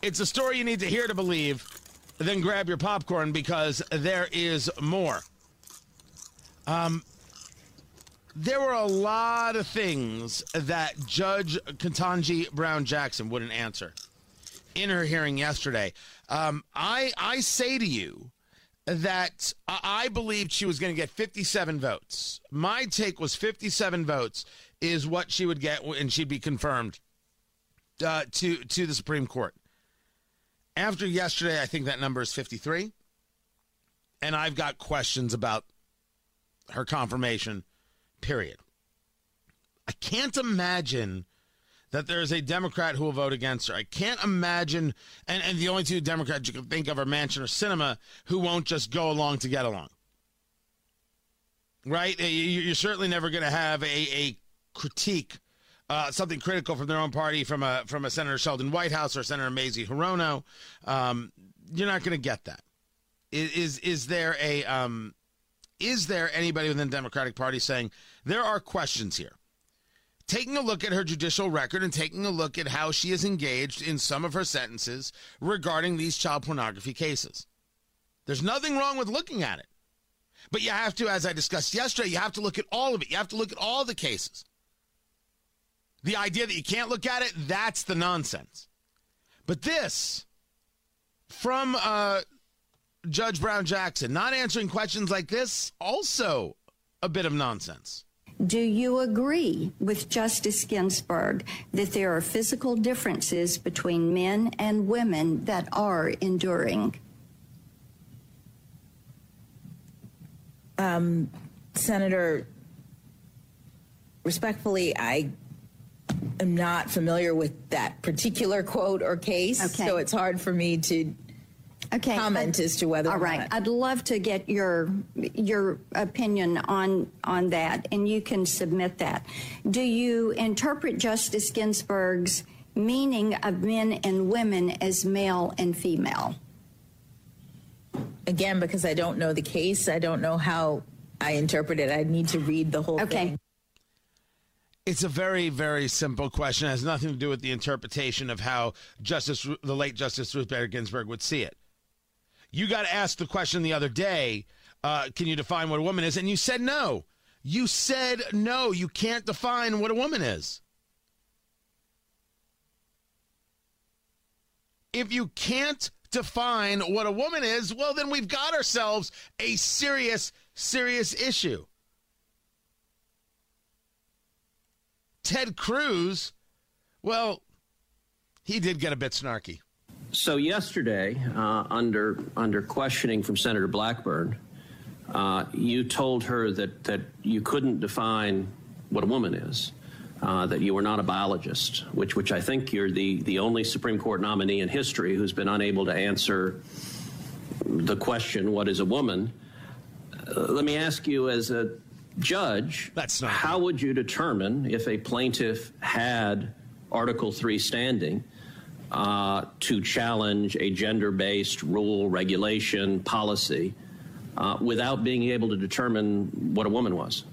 It's a story you need to hear to believe. Then grab your popcorn because there is more. Um, there were a lot of things that Judge Ketanji Brown Jackson wouldn't answer in her hearing yesterday. Um, I I say to you that I believed she was going to get 57 votes. My take was 57 votes is what she would get, and she'd be confirmed uh, to to the Supreme Court. After yesterday, I think that number is 53, and I've got questions about her confirmation. Period. I can't imagine that there is a Democrat who will vote against her. I can't imagine, and, and the only two Democrats you can think of are Manchin or Sinema, who won't just go along to get along. Right? Eh, you're certainly never going to have a, a critique, uh, something critical from their own party, from a from a Senator Sheldon Whitehouse or Senator Mazie Hirono. Um, you're not going to get that. Is, is is there a um, is there anybody within the Democratic Party saying there are questions here? Taking a look at her judicial record and taking a look at how she is engaged in some of her sentences regarding these child pornography cases. There's nothing wrong with looking at it. But you have to, as I discussed yesterday, you have to look at all of it. You have to look at all the cases. The idea that you can't look at it, that's the nonsense. But this, from uh, Judge Brown Jackson, not answering questions like this, also a bit of nonsense. Do you agree with Justice Ginsburg that there are physical differences between men and women that are enduring? Um, Senator, respectfully, I am not familiar with that particular quote or case, okay. so it's hard for me to okay, comment I'd, as to whether. All right, not. I'd love to get your your opinion on on that, and you can submit that. Do you interpret Justice Ginsburg's meaning of men and women as male and female? Again, because I don't know the case, I don't know how I interpret it. I need to read the whole okay. thing. It's a very, very simple question. It has nothing to do with the interpretation of how Justice, the late Justice Ruth Bader Ginsburg would see it. You got asked the question the other day uh, can you define what a woman is? And you said no. You said no. You can't define what a woman is. If you can't define what a woman is, well, then we've got ourselves a serious, serious issue. Ted Cruz, well, he did get a bit snarky. So yesterday, uh, under under questioning from Senator Blackburn, uh, you told her that that you couldn't define what a woman is, uh, that you were not a biologist, which which I think you're the the only Supreme Court nominee in history who's been unable to answer the question, "What is a woman?" Uh, let me ask you, as a judge, That's not how would you determine if a plaintiff had Article Three standing? uh, to challenge a gender based rule, regulation, policy uh, without being able to determine what a woman was?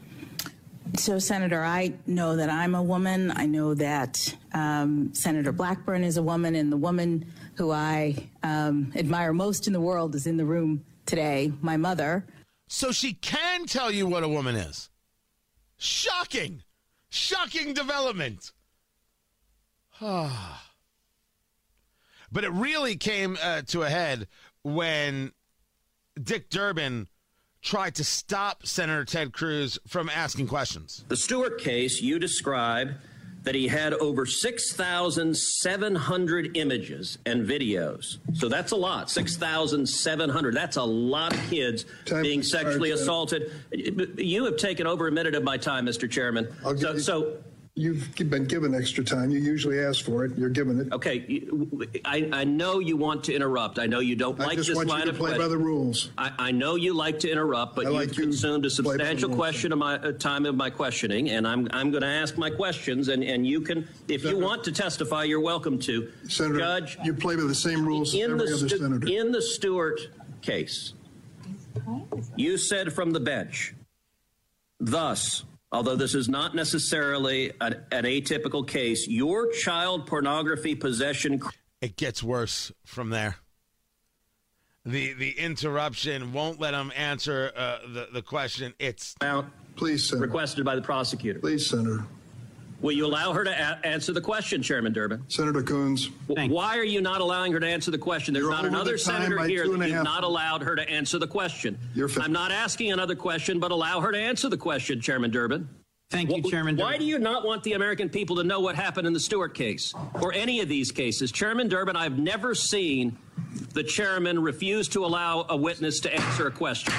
So, Senator, I know that I'm a woman. I know that um, Senator Blackburn is a woman, and the woman who I um, admire most in the world is in the room today, my mother. So she can tell you what a woman is. Shocking. Shocking development. Ah. But it really came uh, to a head when Dick Durbin tried to stop Senator Ted Cruz from asking questions. The Stewart case, you describe that he had over 6,700 images and videos. So that's a lot. 6,700. That's a lot of kids time being sexually assaulted. You have taken over a minute of my time, Mr. Chairman. So, so You've been given extra time. You usually ask for it. You're given it. Okay, I, I know you want to interrupt. I know you don't I like just this want line you to of play by the rules. I, I know you like to interrupt, but I you've like you consumed a play by the substantial question of my uh, time of my questioning, and I'm I'm going to ask my questions, and, and you can, if you want to testify, you're welcome to. Senator, Judge, you play by the same rules as in every the other Stu- senator. in the Stewart case, you said from the bench, thus. Although this is not necessarily an, an atypical case, your child pornography possession it gets worse from there. The the interruption won't let him answer uh, the the question. It's Out, Please, Senator. requested by the prosecutor. Please, Senator. Will you allow her to a- answer the question, Chairman Durbin? Senator Coons. W- Why are you not allowing her to answer the question? There's You're not another the senator here that and you've half. not allowed her to answer the question. You're fin- I'm not asking another question, but allow her to answer the question, Chairman Durbin. Thank you, Wh- Chairman. Durbin. Why do you not want the American people to know what happened in the Stewart case or any of these cases? Chairman Durbin, I've never seen the chairman refuse to allow a witness to answer a question.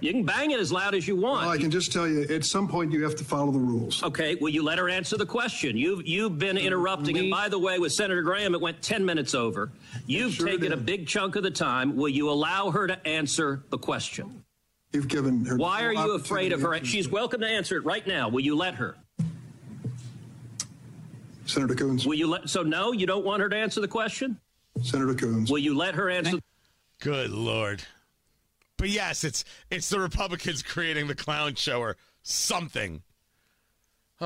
You can bang it as loud as you want. Well, I can just tell you, at some point, you have to follow the rules. Okay, will you let her answer the question? You've you've been interrupting, and by the way, with Senator Graham, it went ten minutes over. You've sure taken a big chunk of the time. Will you allow her to answer the question? You've given her. Why are you afraid of her? She's answer. welcome to answer it right now. Will you let her? Senator Coons. Will you let? So no, you don't want her to answer the question. Senator Coons. Will you let her answer? good lord. But yes, it's it's the Republicans creating the clown show or something.